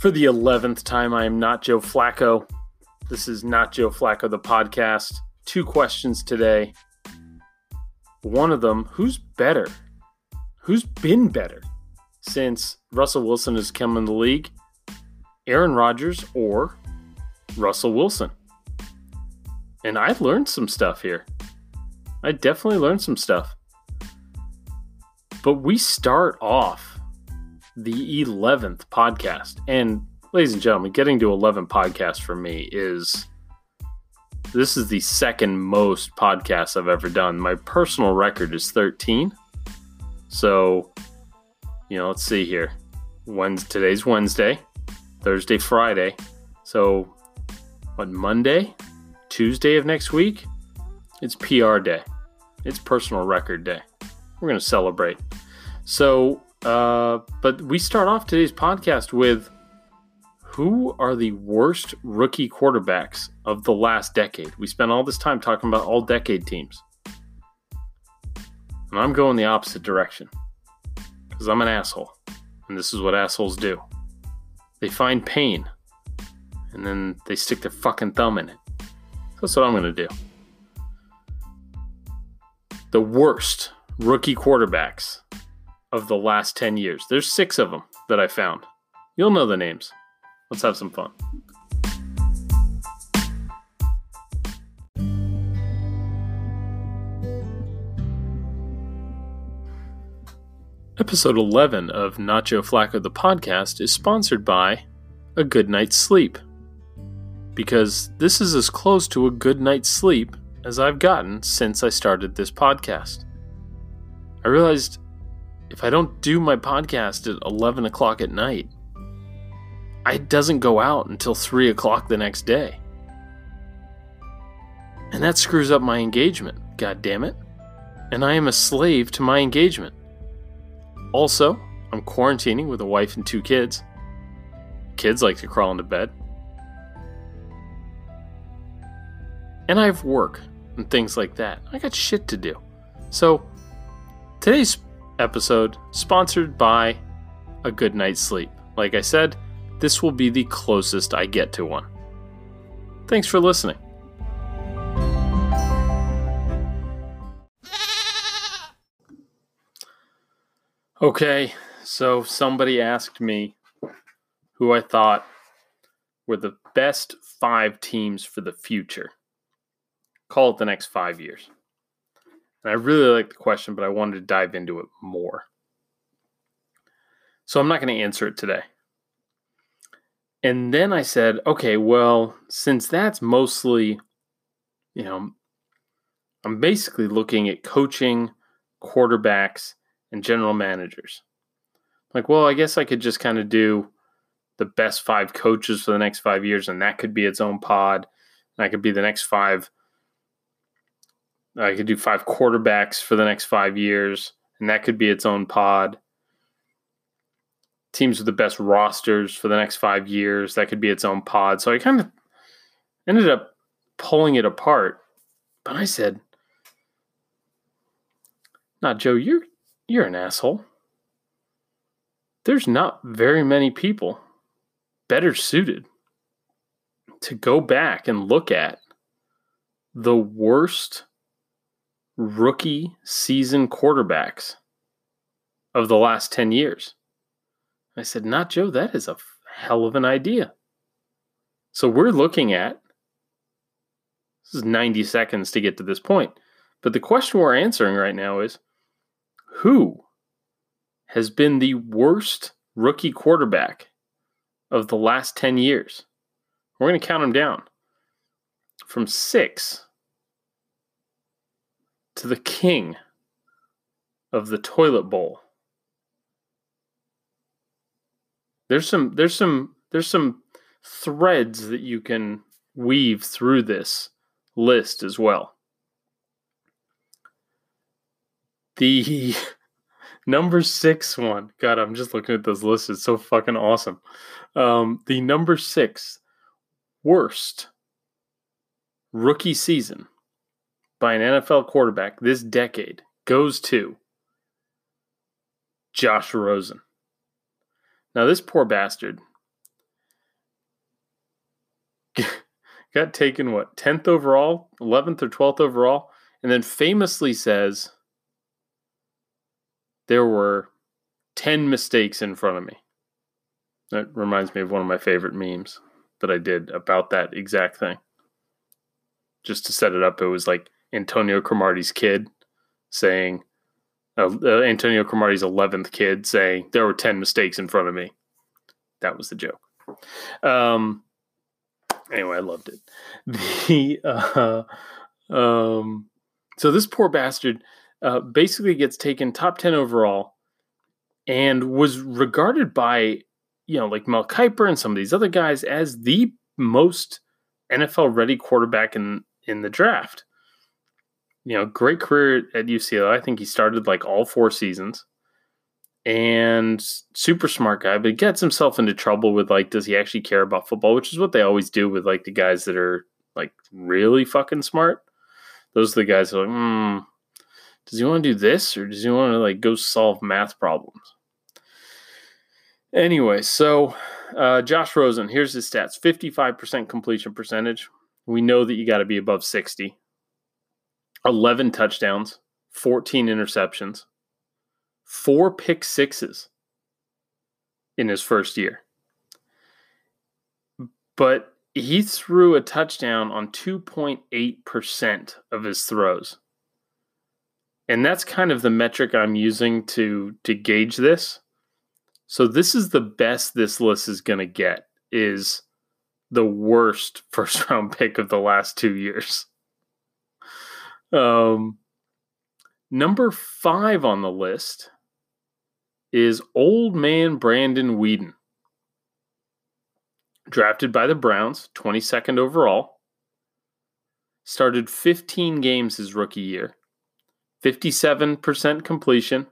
For the 11th time, I am not Joe Flacco. This is not Joe Flacco, the podcast. Two questions today. One of them who's better? Who's been better since Russell Wilson has come in the league? Aaron Rodgers or Russell Wilson? And I learned some stuff here. I definitely learned some stuff. But we start off the 11th podcast. And ladies and gentlemen, getting to 11 podcasts for me is this is the second most podcasts I've ever done. My personal record is 13. So, you know, let's see here. Wednesday, today's Wednesday, Thursday, Friday. So, on Monday, Tuesday of next week, it's PR day. It's personal record day. We're going to celebrate. So, uh, but we start off today's podcast with who are the worst rookie quarterbacks of the last decade? We spent all this time talking about all decade teams. And I'm going the opposite direction because I'm an asshole. And this is what assholes do they find pain and then they stick their fucking thumb in it. That's what I'm going to do. The worst rookie quarterbacks of the last 10 years. There's six of them that I found. You'll know the names. Let's have some fun. Episode 11 of Not Joe Flacco the podcast is sponsored by A Good Night's Sleep. Because this is as close to a good night's sleep as I've gotten since I started this podcast. I realized if I don't do my podcast at 11 o'clock at night, it doesn't go out until 3 o'clock the next day. And that screws up my engagement, god damn it. And I am a slave to my engagement. Also, I'm quarantining with a wife and two kids. Kids like to crawl into bed. And I have work and things like that. I got shit to do. So, today's episode sponsored by a good night's sleep. Like I said, this will be the closest I get to one. Thanks for listening. Okay, so somebody asked me who I thought were the best five teams for the future. Call it the next five years. And I really like the question, but I wanted to dive into it more. So I'm not going to answer it today. And then I said, okay, well, since that's mostly, you know, I'm basically looking at coaching, quarterbacks, and general managers. Like, well, I guess I could just kind of do the best five coaches for the next five years, and that could be its own pod. And I could be the next five Uh, I could do five quarterbacks for the next five years, and that could be its own pod. Teams with the best rosters for the next five years, that could be its own pod. So I kind of ended up pulling it apart. But I said, "Not Joe, you're you're an asshole. There's not very many people better suited to go back and look at the worst rookie season quarterbacks of the last 10 years. I said, Not Joe, that is a hell of an idea. So we're looking at this is 90 seconds to get to this point. But the question we're answering right now is who has been the worst rookie quarterback of the last 10 years? We're going to count them down from six to the king of the toilet bowl. There's some there's some there's some threads that you can weave through this list as well. The number six one, God, I'm just looking at this list. It's so fucking awesome. Um, the number six worst rookie season by an NFL quarterback this decade goes to Josh Rosen. Now, this poor bastard got taken what 10th overall, 11th or 12th overall, and then famously says there were 10 mistakes in front of me. That reminds me of one of my favorite memes that I did about that exact thing. Just to set it up, it was like Antonio Cromartie's kid saying, uh, uh, Antonio Cromartie's 11th kid saying, there were 10 mistakes in front of me. That was the joke. Um, anyway, I loved it. The uh, um, so this poor bastard uh, basically gets taken top ten overall, and was regarded by you know like Mel Kiper and some of these other guys as the most NFL ready quarterback in in the draft. You know, great career at UCLA. I think he started like all four seasons and super smart guy, but gets himself into trouble with like, does he actually care about football? Which is what they always do with like the guys that are like really fucking smart. Those are the guys are like, hmm, does he want to do this or does he want to like go solve math problems? Anyway, so uh, Josh Rosen, here's his stats 55% completion percentage. We know that you got to be above 60. 11 touchdowns, 14 interceptions, four pick sixes in his first year. But he threw a touchdown on 2.8% of his throws. And that's kind of the metric I'm using to to gauge this. So this is the best this list is going to get is the worst first round pick of the last 2 years. Um number 5 on the list is old man Brandon Weeden. Drafted by the Browns, 22nd overall. Started 15 games his rookie year. 57% completion,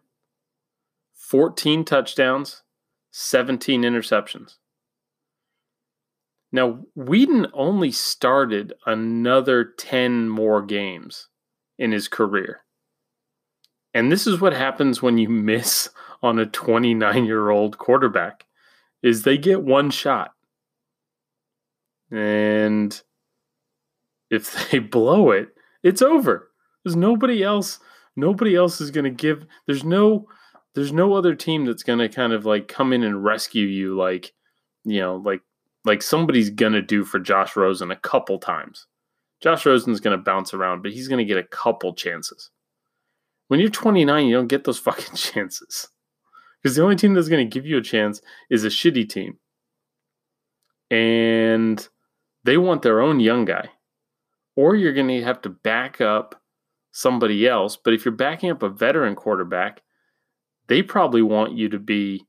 14 touchdowns, 17 interceptions. Now, Weeden only started another 10 more games in his career. And this is what happens when you miss on a 29 year old quarterback is they get one shot. And if they blow it, it's over. There's nobody else nobody else is going to give there's no there's no other team that's going to kind of like come in and rescue you like you know like like somebody's going to do for Josh Rosen a couple times. Josh Rosen's going to bounce around, but he's going to get a couple chances. When you're 29, you don't get those fucking chances. Because the only team that's going to give you a chance is a shitty team. And they want their own young guy. Or you're going to have to back up somebody else. But if you're backing up a veteran quarterback, they probably want you to be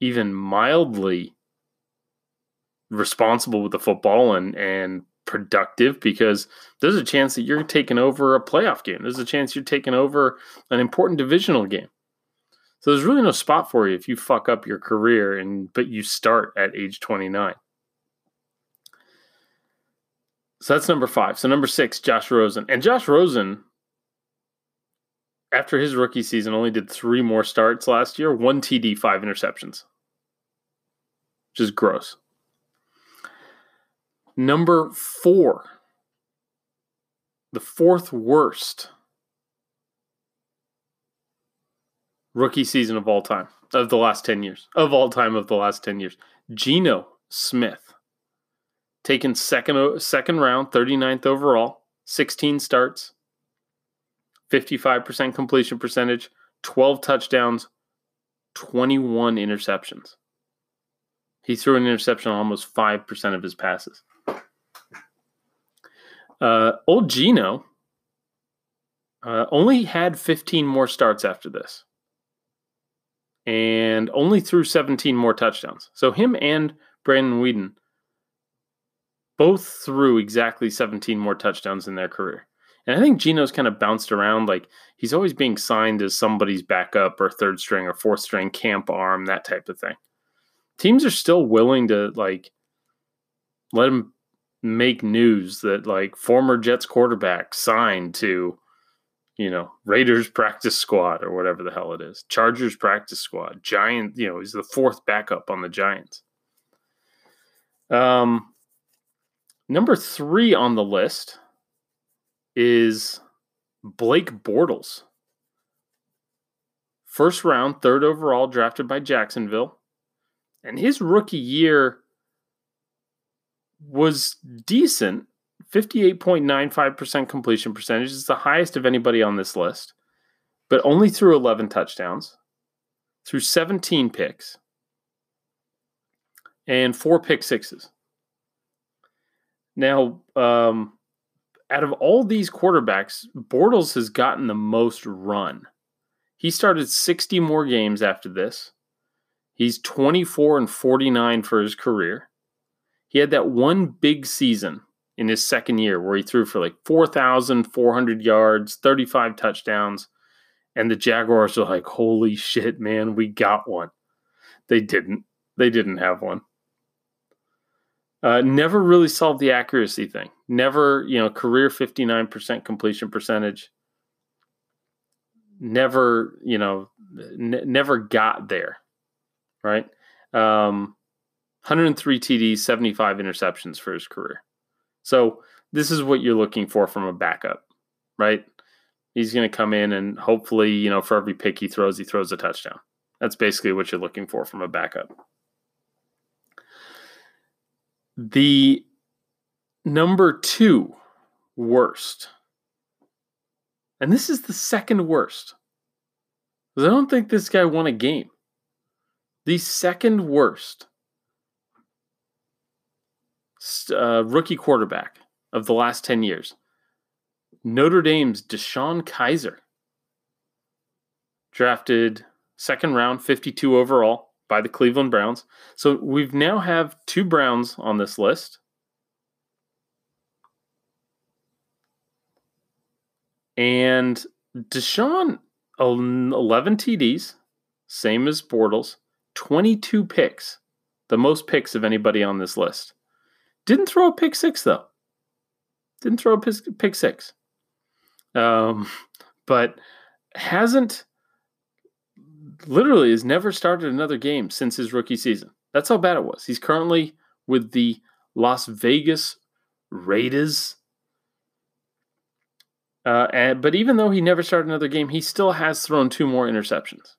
even mildly responsible with the football and, and productive because there's a chance that you're taking over a playoff game. There's a chance you're taking over an important divisional game. So there's really no spot for you if you fuck up your career and but you start at age 29. So that's number five. So number six, Josh Rosen. And Josh Rosen, after his rookie season, only did three more starts last year, one TD, five interceptions. Which is gross. Number four, the fourth worst rookie season of all time, of the last 10 years, of all time of the last 10 years. Geno Smith, taken second, second round, 39th overall, 16 starts, 55% completion percentage, 12 touchdowns, 21 interceptions. He threw an interception on almost 5% of his passes. Uh, old Geno uh, only had 15 more starts after this and only threw 17 more touchdowns. So him and Brandon Weeden both threw exactly 17 more touchdowns in their career. And I think Geno's kind of bounced around. Like he's always being signed as somebody's backup or third string or fourth string camp arm, that type of thing. Teams are still willing to like let him make news that like former Jets quarterback signed to you know, Raiders practice squad or whatever the hell it is. Chargers practice squad. Giant, you know, he's the fourth backup on the Giants. Um Number three on the list is Blake Bortles. First round, third overall, drafted by Jacksonville. And his rookie year was decent 58.95% completion percentage is the highest of anybody on this list, but only threw 11 touchdowns, threw 17 picks, and four pick sixes. Now, um, out of all these quarterbacks, Bortles has gotten the most run. He started 60 more games after this. He's 24 and 49 for his career. He had that one big season in his second year where he threw for like 4,400 yards, 35 touchdowns. And the Jaguars are like, holy shit, man, we got one. They didn't. They didn't have one. Uh, never really solved the accuracy thing. Never, you know, career 59% completion percentage. Never, you know, n- never got there. Right. Um, 103 TDs, 75 interceptions for his career. So this is what you're looking for from a backup, right? He's going to come in and hopefully, you know, for every pick he throws, he throws a touchdown. That's basically what you're looking for from a backup. The number two worst, and this is the second worst, because I don't think this guy won a game. The second worst uh, rookie quarterback of the last 10 years. Notre Dame's DeShone Kizer, drafted second round, 52 overall by the Cleveland Browns. So we've now have two Browns on this list. And DeShone, 11 TDs, same as Bortles, 22 picks, the most picks of anybody on this list. Didn't throw a pick six though. Didn't throw a pick six. Um, but hasn't literally has never started another game since his rookie season. That's how bad it was. He's currently with the Las Vegas Raiders. Uh, and, but even though he never started another game, he still has thrown two more interceptions.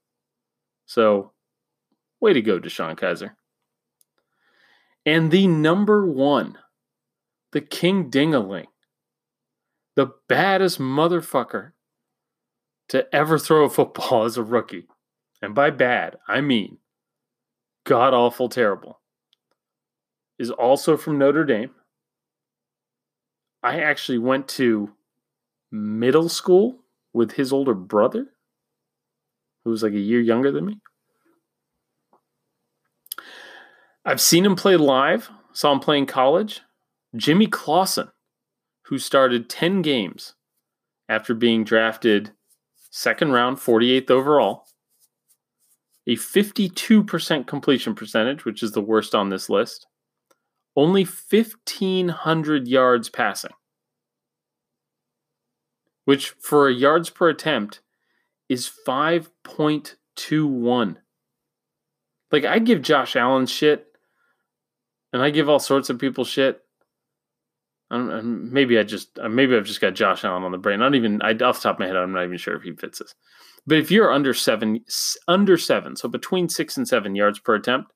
So, way to go, DeShone Kizer. And the number one, the King Dingaling, the baddest motherfucker to ever throw a football as a rookie. And by bad, I mean god awful terrible. Is also from Notre Dame. I actually went to middle school with his older brother, who was like a year younger than me. I've seen him play live, saw him play in college. Jimmy Clausen, who started 10 games after being drafted second round, 48th overall, a 52% completion percentage, which is the worst on this list, only 1,500 yards passing, which for a yards per attempt is 5.21. Like, I give Josh Allen shit and I give all sorts of people shit. maybe I just uh, maybe I've just got Josh Allen on the brain. Not even I off the top of my head, I'm not even sure if he fits this. But if you're under seven, under seven, so between six and seven yards per attempt,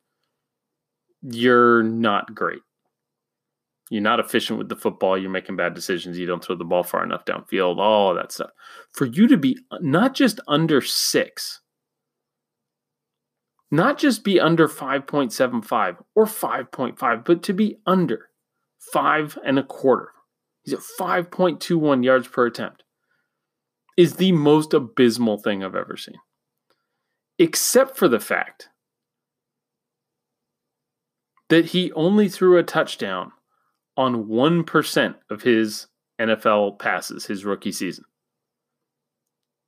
you're not great. You're not efficient with the football. You're making bad decisions. You don't throw the ball far enough downfield. All that stuff. For you to be not just under six, not just be under 5.75 or 5.5, but to be under five and a quarter. He's at 5.21 yards per attempt. Is the most abysmal thing I've ever seen. Except for the fact that he only threw a touchdown on 1% of his NFL passes his rookie season.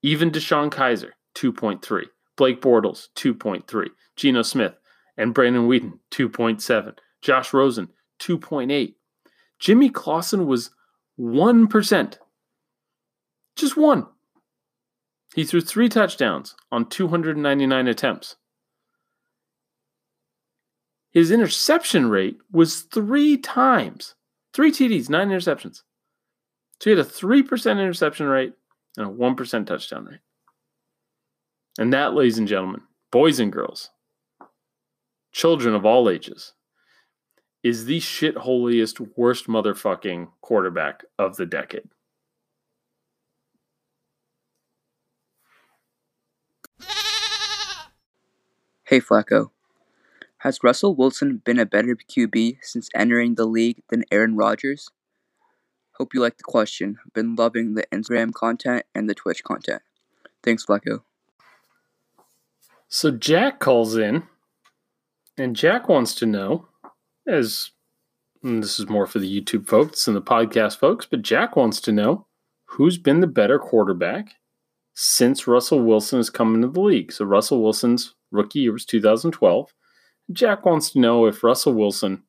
Even DeShone Kizer, 2.3. Blake Bortles, 2.3. Geno Smith and Brandon Weeden, 2.7. Josh Rosen, 2.8. Jimmy Clausen was 1%. Just one. He threw three touchdowns on 299 attempts. His interception rate was three times Three TDs, nine interceptions. So he had a 3% interception rate and a 1% touchdown rate. And that, ladies and gentlemen, boys and girls, children of all ages, is the shitholiest, worst motherfucking quarterback of the decade. Hey Flacco. Has Russell Wilson been a better QB since entering the league than Aaron Rodgers? Hope you like the question. Been loving the Instagram content and the Twitch content. Thanks, Flacco. So Jack calls in, and Jack wants to know, as this is more for the YouTube folks and the podcast folks, but Jack wants to know who's been the better quarterback since Russell Wilson has come into the league. So Russell Wilson's rookie year was 2012. Jack wants to know if Russell Wilson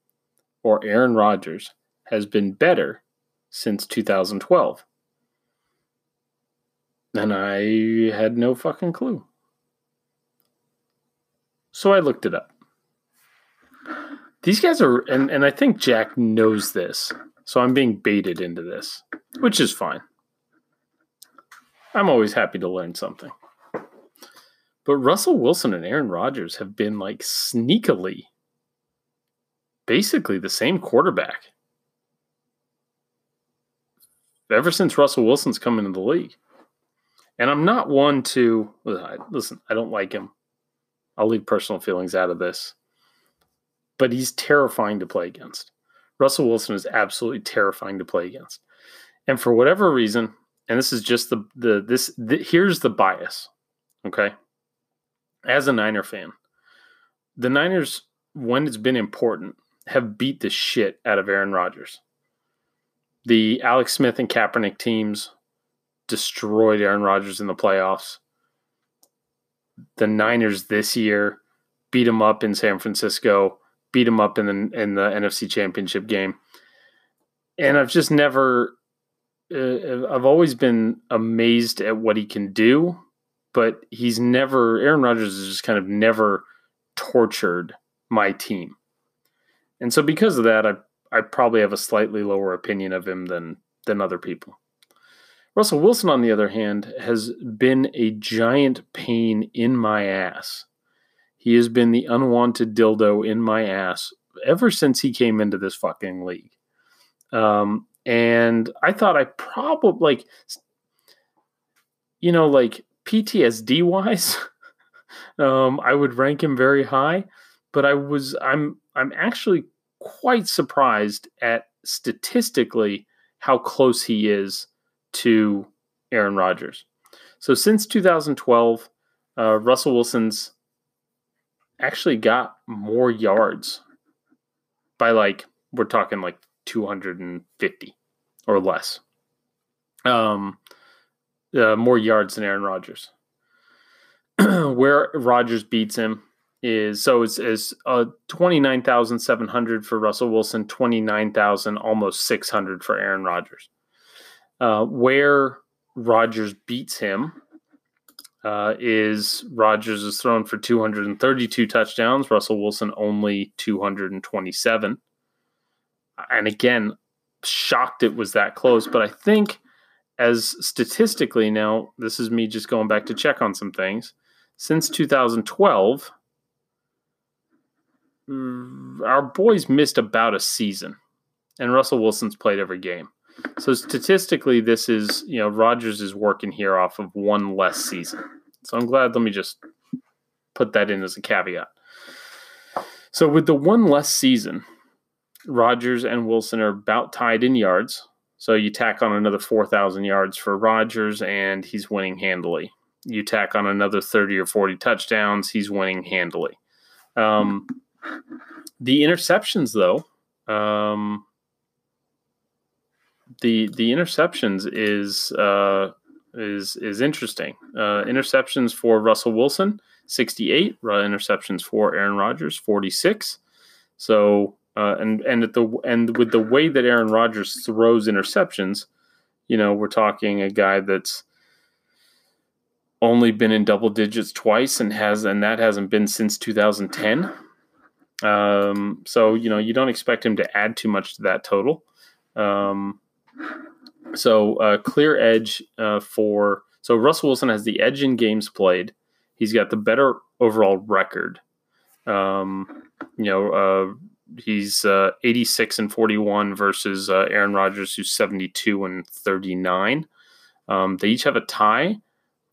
or Aaron Rodgers has been better since 2012. And I had no fucking clue. So I looked it up. These guys are, and, and I think Jack knows this. So I'm being baited into this, which is fine. I'm always happy to learn something. But Russell Wilson and Aaron Rodgers have been like sneakily basically the same quarterback ever since Russell Wilson's come into the league. And I'm not one to listen, I don't like him. I'll leave personal feelings out of this. But he's terrifying to play against. Russell Wilson is absolutely terrifying to play against. And for whatever reason, and this is just the the this the, here's the bias. Okay? As a Niner fan, the Niners when it's been important have beat the shit out of Aaron Rodgers the Alex Smith and Kaepernick teams destroyed Aaron Rodgers in the playoffs. The Niners this year beat him up in San Francisco, beat him up in the in the NFC Championship game. And I've just never uh, I've always been amazed at what he can do, but he's never Aaron Rodgers has just kind of never tortured my team. And so because of that, I I probably have a slightly lower opinion of him than than other people. Russell Wilson, on the other hand, has been a giant pain in my ass. He has been the unwanted dildo in my ass ever since he came into this fucking league. Um, and I thought I probably like, you know, like PTSD wise, um, I would rank him very high. But I was, I'm, I'm actually quite surprised at statistically how close he is to Aaron Rodgers. So since 2012, uh, Russell Wilson's actually got more yards by like we're talking like 250 or less. Um, uh, more yards than Aaron Rodgers. Where Rodgers beats him is so it's, it's uh, 29,700 for Russell Wilson, 29,000, almost 600 for Aaron Rodgers. Uh, where Rodgers beats him uh, is Rodgers is thrown for 232 touchdowns, Russell Wilson only 227. And again, shocked it was that close, but I think as statistically now, this is me just going back to check on some things. Since 2012, our boys missed about a season, and Russell Wilson's played every game. So statistically, this is you know Rodgers is working here off of one less season. So I'm glad. Let me just put that in as a caveat. So with the one less season, Rodgers and Wilson are about tied in yards. So you tack on another 4,000 yards for Rodgers, and he's winning handily. You tack on another 30 or 40 touchdowns, he's winning handily. Um, the interceptions, though, um, the the interceptions is uh, is is interesting. Uh, interceptions for Russell Wilson, sixty eight. Interceptions for Aaron Rodgers, forty six. So uh, and and at the and with the way that Aaron Rodgers throws interceptions, you know, we're talking a guy that's only been in double digits twice and has and that hasn't been since 2010 Um, so you know you don't expect him to add too much to that total. Um, so uh, clear edge uh, for so Russell Wilson has the edge in games played. He's got the better overall record. Um, you know, uh, he's uh, 86 and 41 versus uh, Aaron Rodgers, who's 72 and 39. Um, they each have a tie.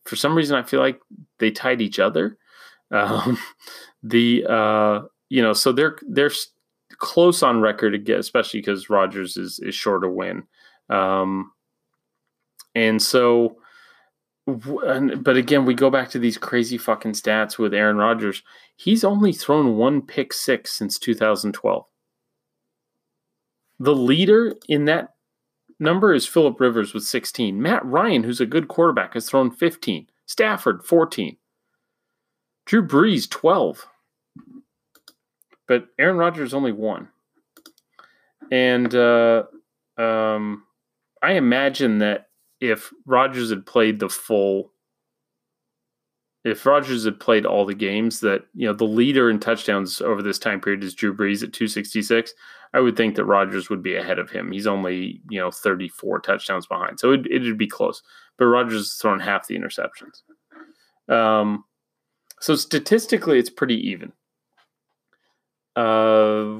For some reason, I feel like they tied each other. Um, the uh, you know, so they're they're close on record especially because Rodgers is is sure to win. Um, and so, but again, we go back to these crazy fucking stats with Aaron Rodgers. He's only thrown one pick six since 2012. The leader in that number is Philip Rivers with 16. Matt Ryan, who's a good quarterback, has thrown 15. Stafford, 14. Drew Brees, 12. But Aaron Rodgers only one. And uh, um, I imagine that if Rodgers had played the full, if Rodgers had played all the games, that you know the leader in touchdowns over this time period is Drew Brees at 266. I would think that Rodgers would be ahead of him. He's only you know 34 touchdowns behind, so it, it'd be close. But Rodgers has thrown half the interceptions. Um, so statistically, it's pretty even. Uh,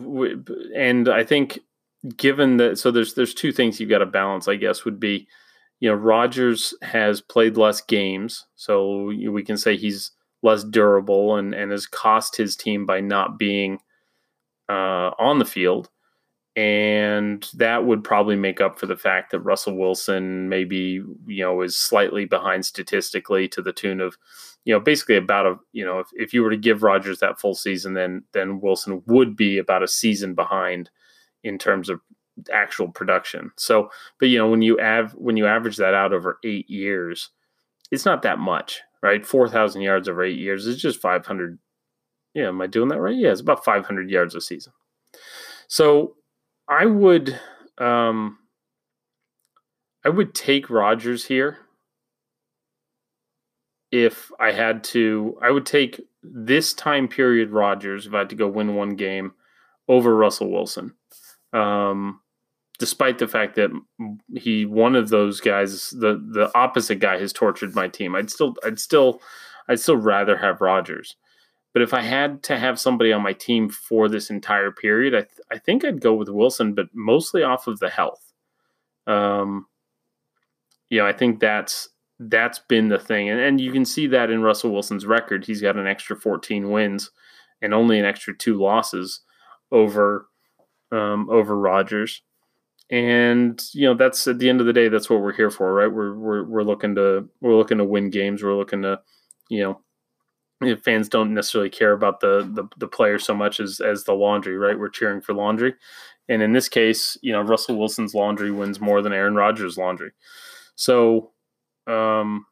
and I think given that, so there's there's two things you've got to balance. I guess would be, you know, Rodgers has played less games, so we can say he's less durable and and has cost his team by not being uh, on the field and that would probably make up for the fact that Russell Wilson maybe you know is slightly behind statistically to the tune of you know basically about a you know if, if you were to give Rodgers that full season then then Wilson would be about a season behind in terms of actual production. So but you know when you av- when you average that out over 8 years it's not that much, right? 4,000 yards over 8 years is just 500 yeah, am I doing that right? Yeah, it's about 500 yards a season. So I would um I would take Rodgers here if I had to. I would take this time period Rodgers if I had to go win one game over Russell Wilson. Um, despite the fact that he one of those guys, the the opposite guy, has tortured my team. I'd still I'd still I'd still rather have Rodgers But if I had to have somebody on my team for this entire period, I, th- I think I'd go with Wilson, but mostly off of the health. Um, you know, I think that's that's been the thing, and and you can see that in Russell Wilson's record. He's got an extra 14 wins and only an extra two losses over um, over Rodgers. And you know that's at the end of the day, that's what we're here for, right? We're we're we're looking to we're looking to win games. We're looking to you know fans don't necessarily care about the, the the player so much as as the laundry, right? We're cheering for laundry, and in this case, you know, Russell Wilson's laundry wins more than Aaron Rodgers' laundry. So, um,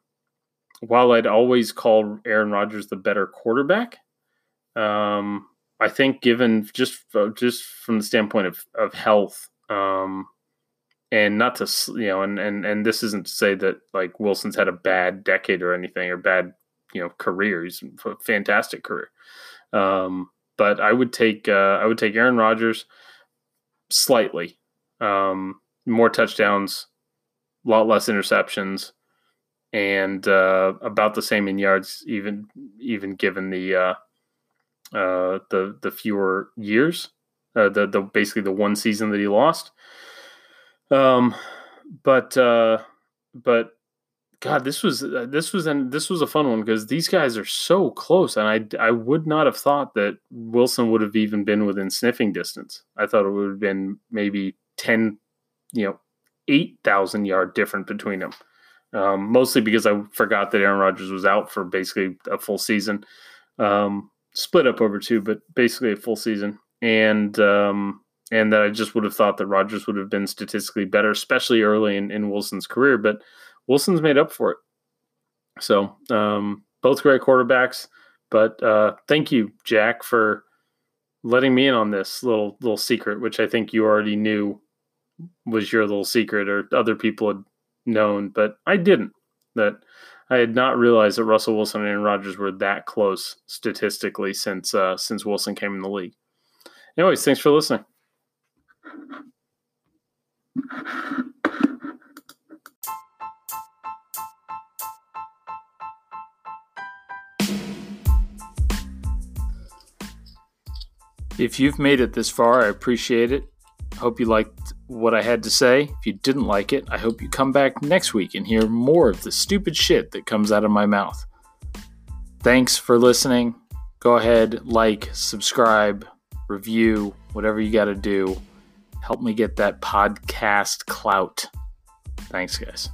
while I'd always call Aaron Rodgers the better quarterback, um, I think given just just from the standpoint of of health, um, and not to you know, and and and this isn't to say that like Wilson's had a bad decade or anything or bad you know career. He's a fantastic career. Um, but I would take uh, I would take Aaron Rodgers slightly um, more touchdowns, a lot less interceptions, and uh, about the same in yards, even even given the uh, uh, the the fewer years, uh, the the basically the one season that he lost. Um, but uh, but God, this was uh, this was and this was a fun one because these guys are so close, and I I would not have thought that Wilson would have even been within sniffing distance. I thought it would have been maybe ten, you know, eight thousand yard different between them. Um, mostly because I forgot that Aaron Rodgers was out for basically a full season, um, split up over two, but basically a full season, and um, and that I just would have thought that Rodgers would have been statistically better, especially early in, in Wilson's career, but Wilson's made up for it. So um, both great quarterbacks, but uh, thank you, Jack, for letting me in on this little little secret, which I think you already knew was your little secret, or other people had known, but I didn't. That I had not realized that Russell Wilson and Aaron Rodgers were that close statistically since uh, since Wilson came in the league. Anyways, thanks for listening. If you've made it this far, I appreciate it. Hope you liked what I had to say. If you didn't like it, I hope you come back next week and hear more of the stupid shit that comes out of my mouth. Thanks for listening. Go ahead, like, subscribe, review, whatever you got to do. Help me get that podcast clout. Thanks, guys.